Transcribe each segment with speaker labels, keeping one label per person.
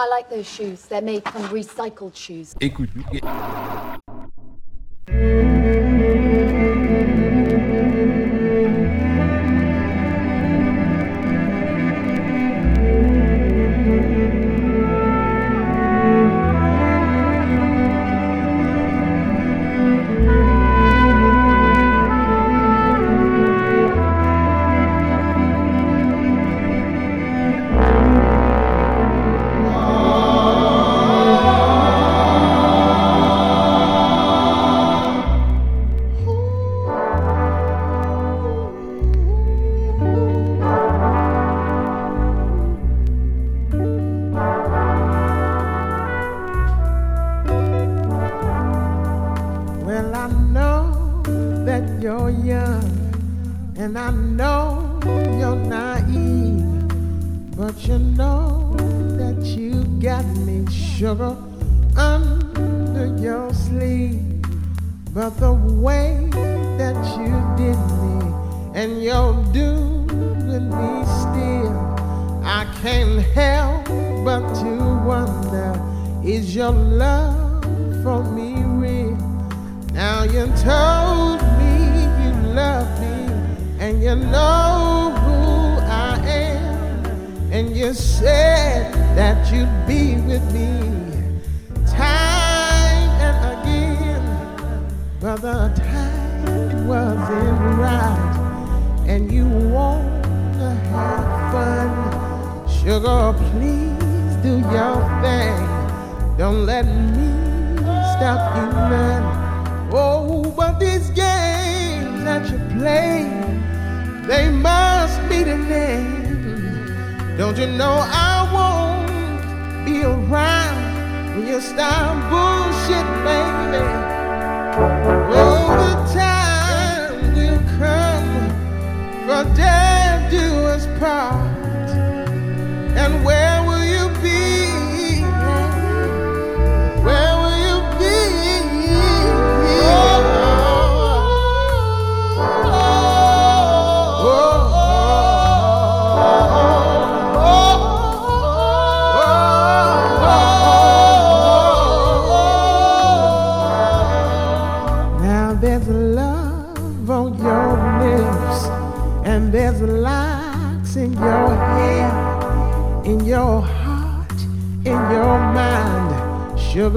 Speaker 1: I like those shoes. They're made from recycled shoes.
Speaker 2: Écoute.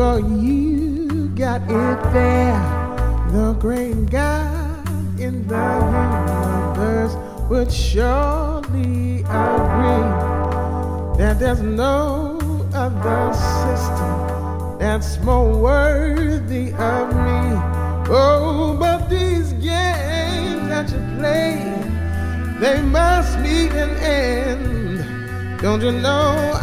Speaker 3: You got it there. The great God in the universe would surely agree that there's no other system that's more worthy of me. Oh, but these games that you play, they must meet an end. Don't you know?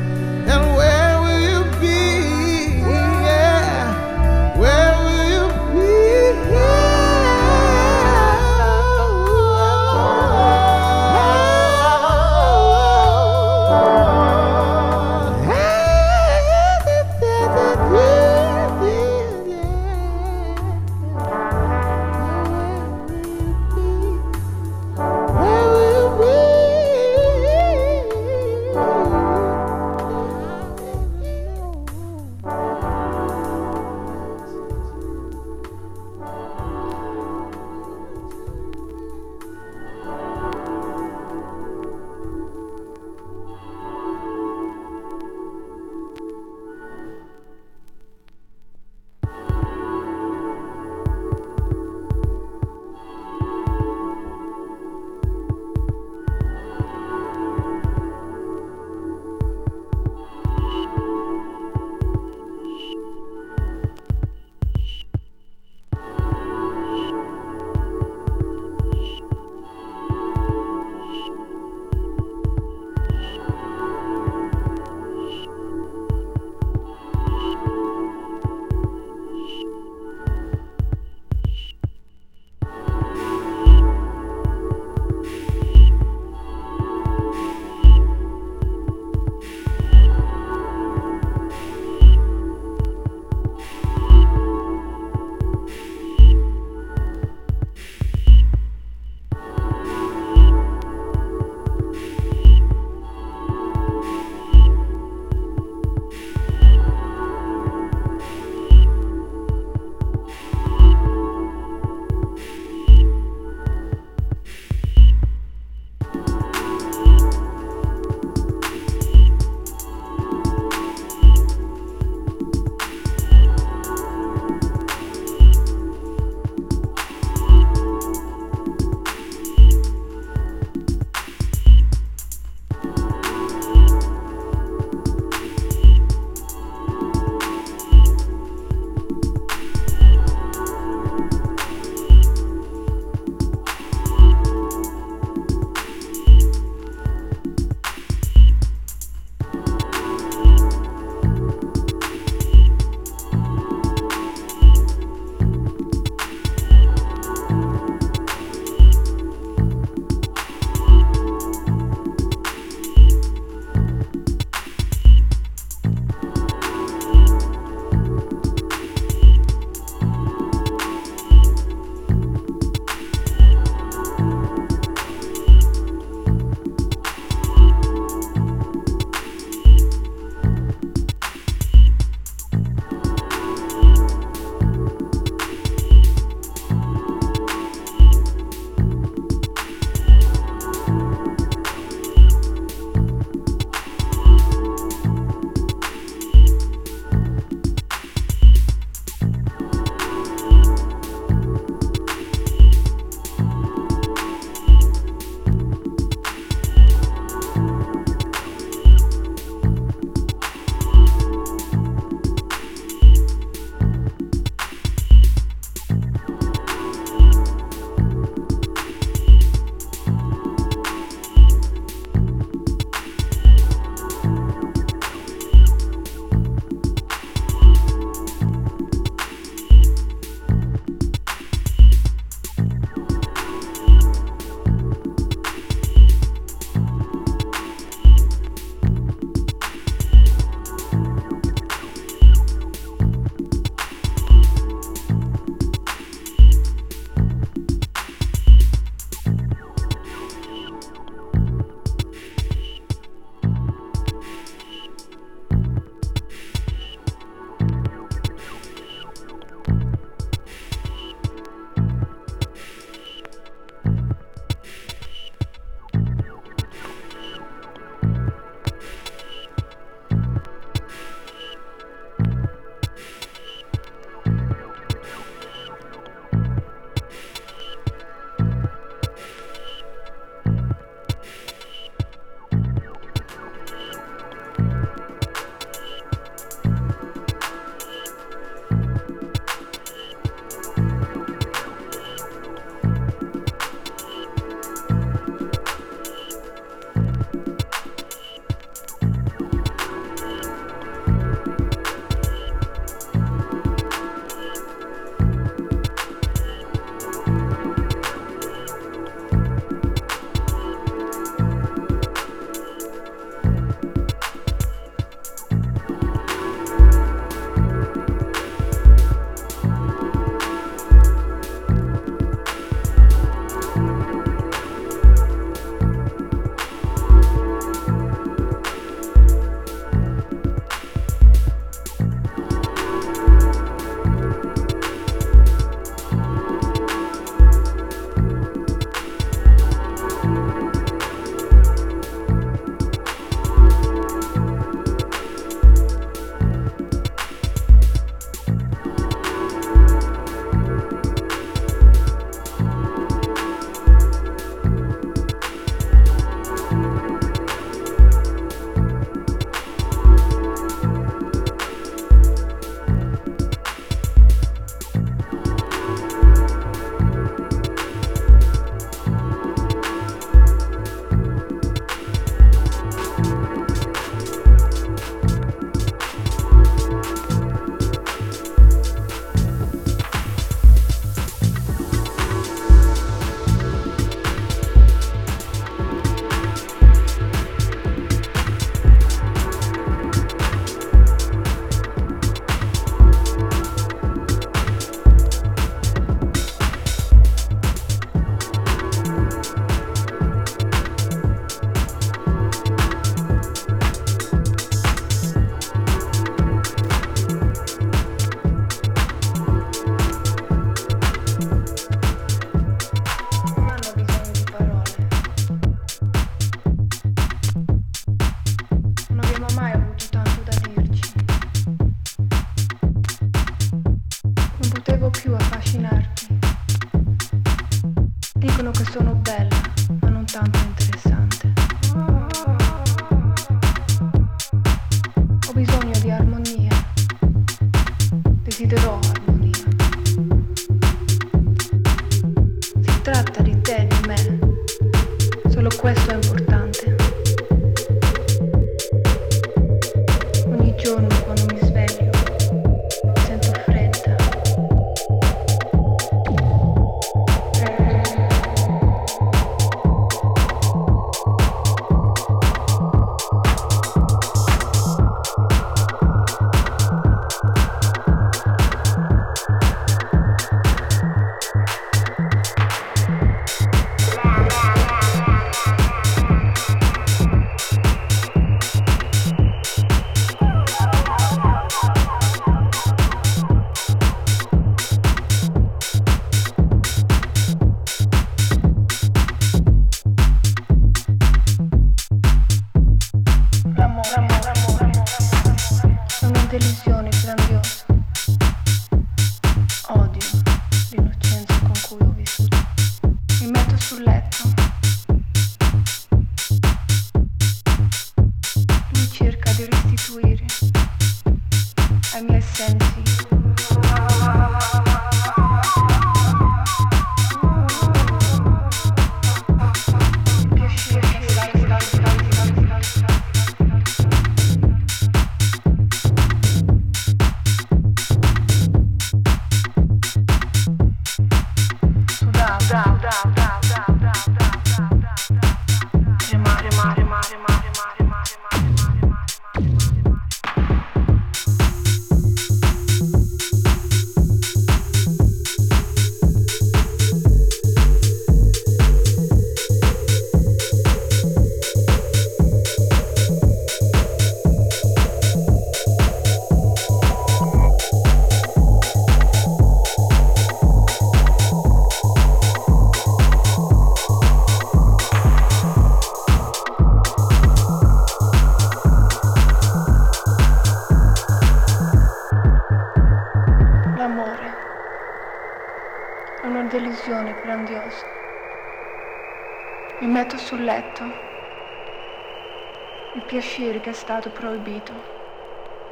Speaker 4: piacere che è stato proibito.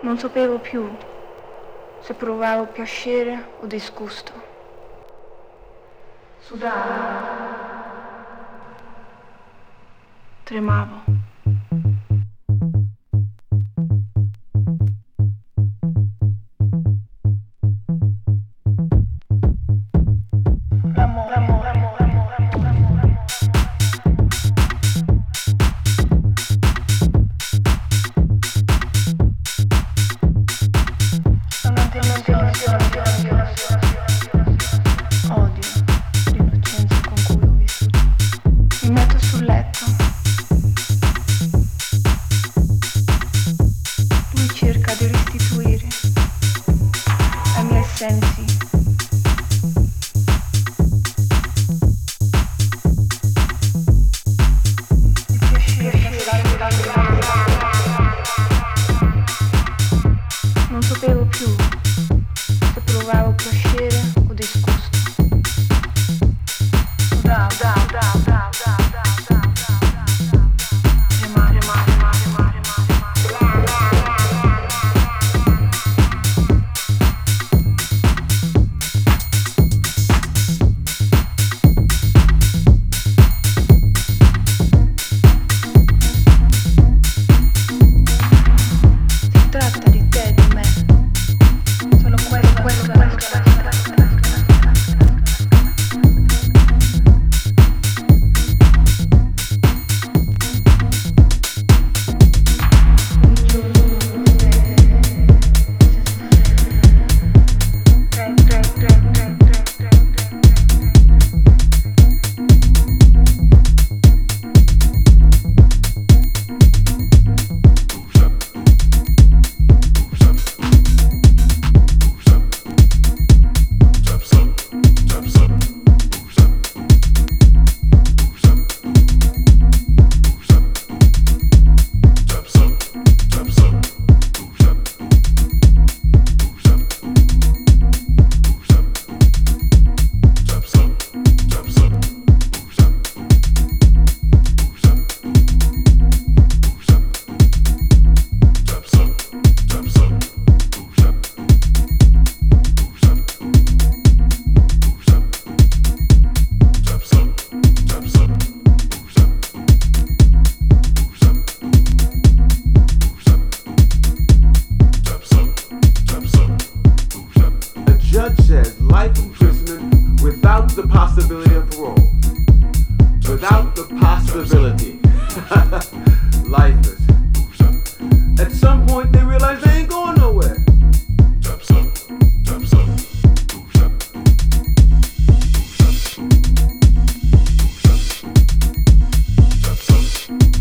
Speaker 4: Non sapevo più se provavo piacere o disgusto. Sudavo. Tremavo.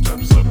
Speaker 5: A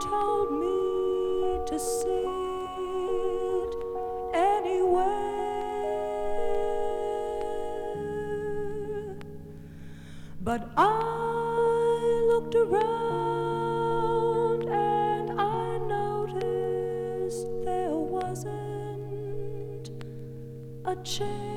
Speaker 5: told me to sit anywhere,
Speaker 6: but I looked around and I noticed there wasn't a chair.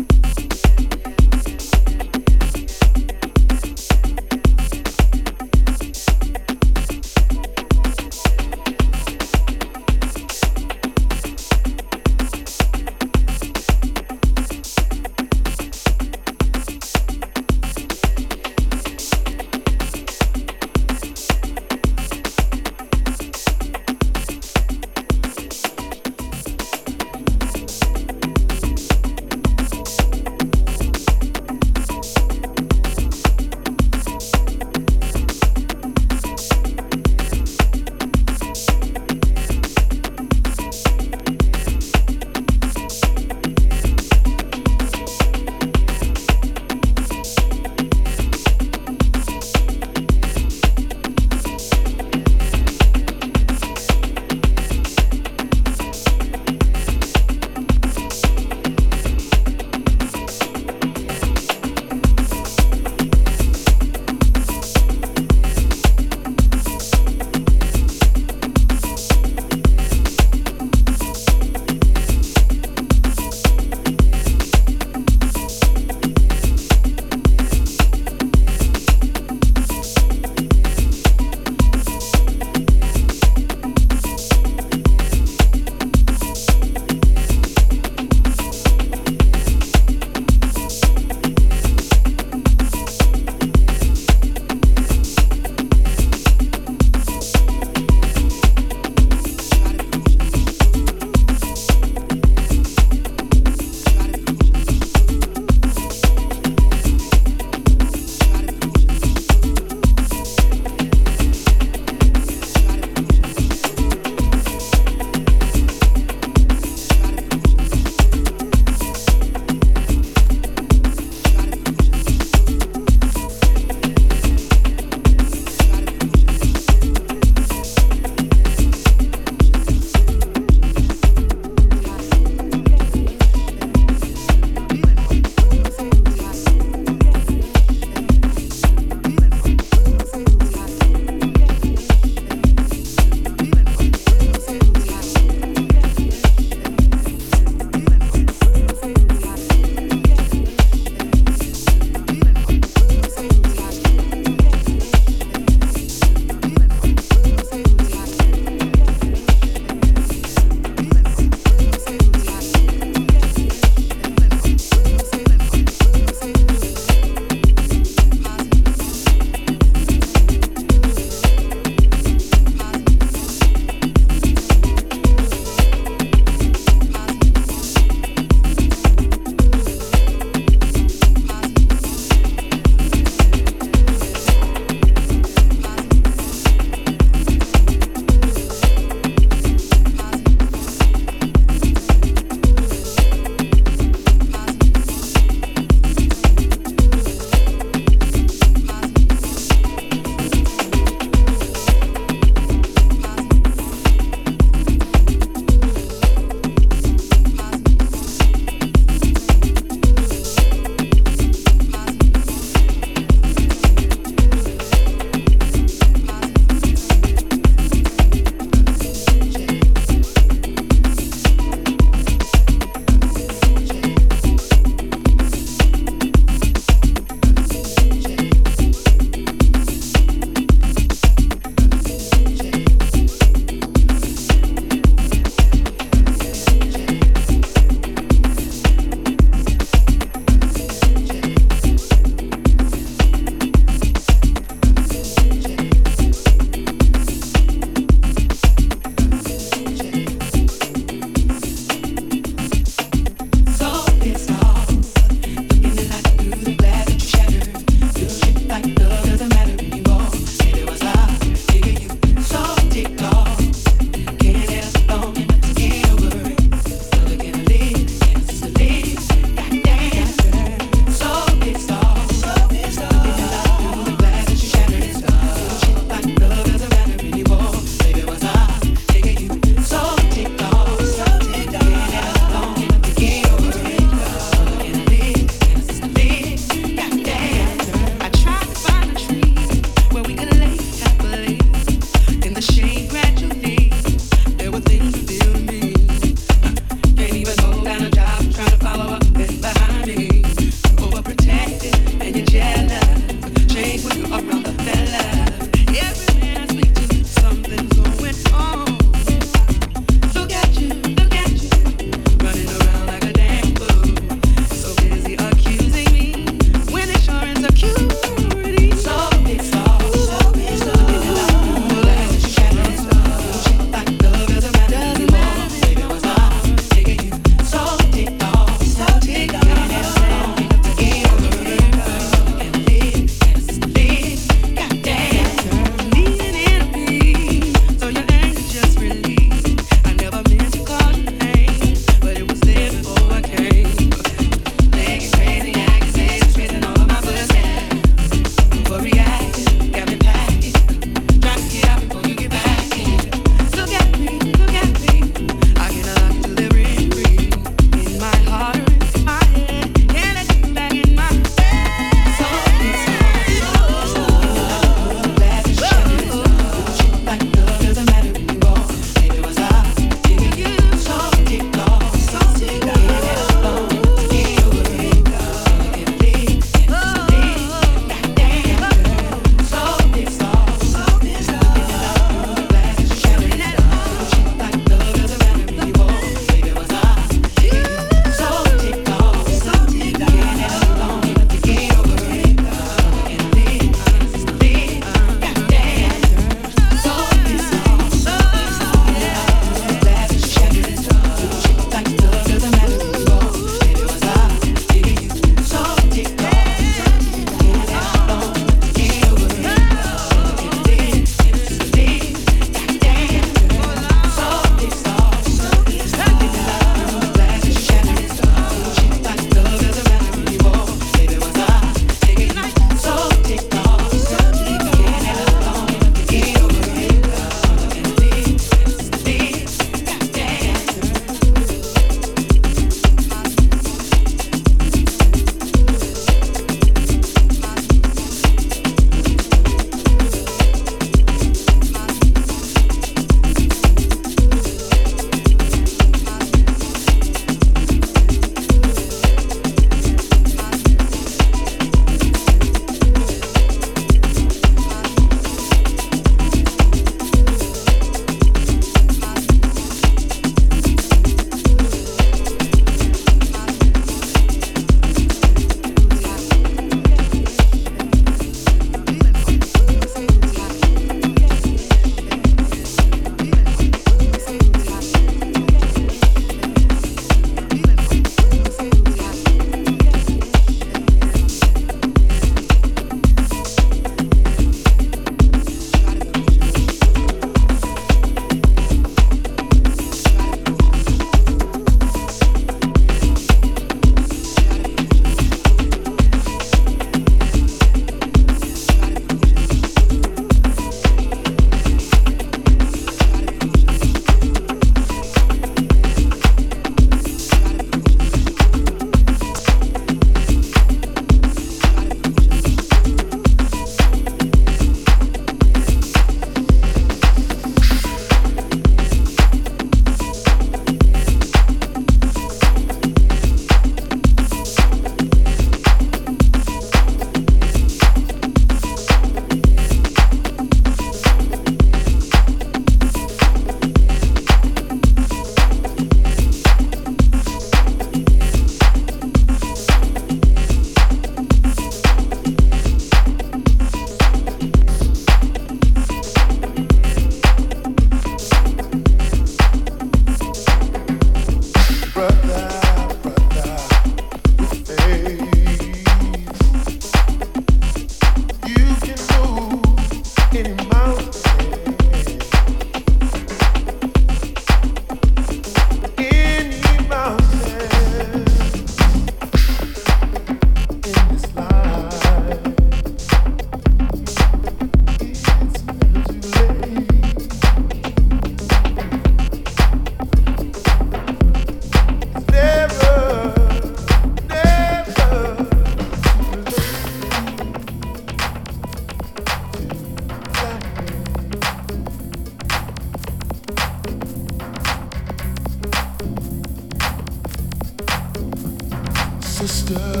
Speaker 7: Sister,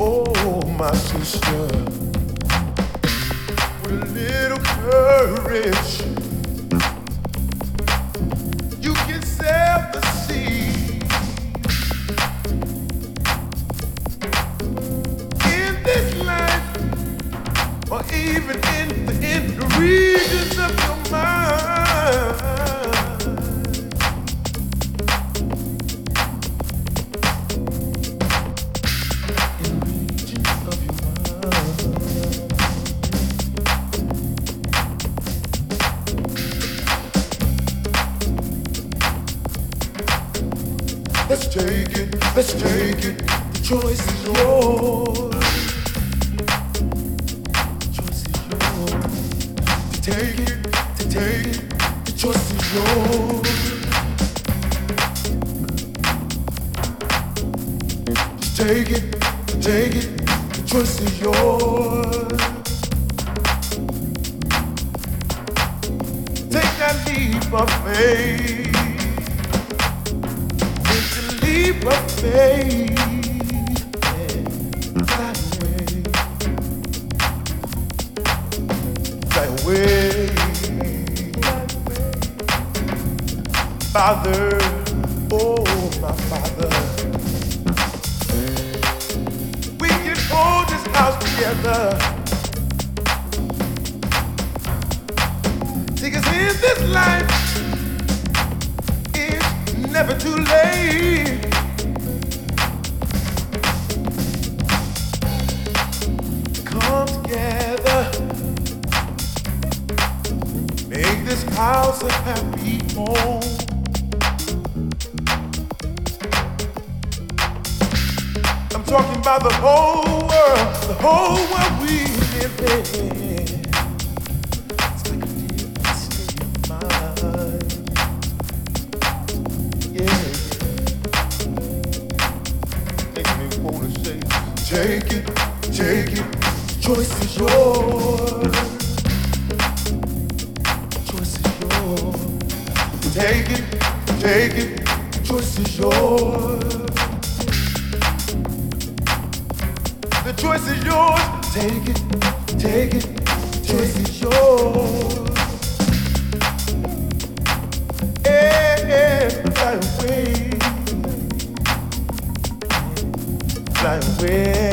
Speaker 7: oh my sister, with a little courage, I'm talking about the whole world, the whole world we live in. Yeah, Makes me wanna say, take it, take it. Choice is yours. Choice is yours. Take it, take it. Choice is yours. Choice is yours. Take it, take it. Choice is yours. Fly away. Fly away.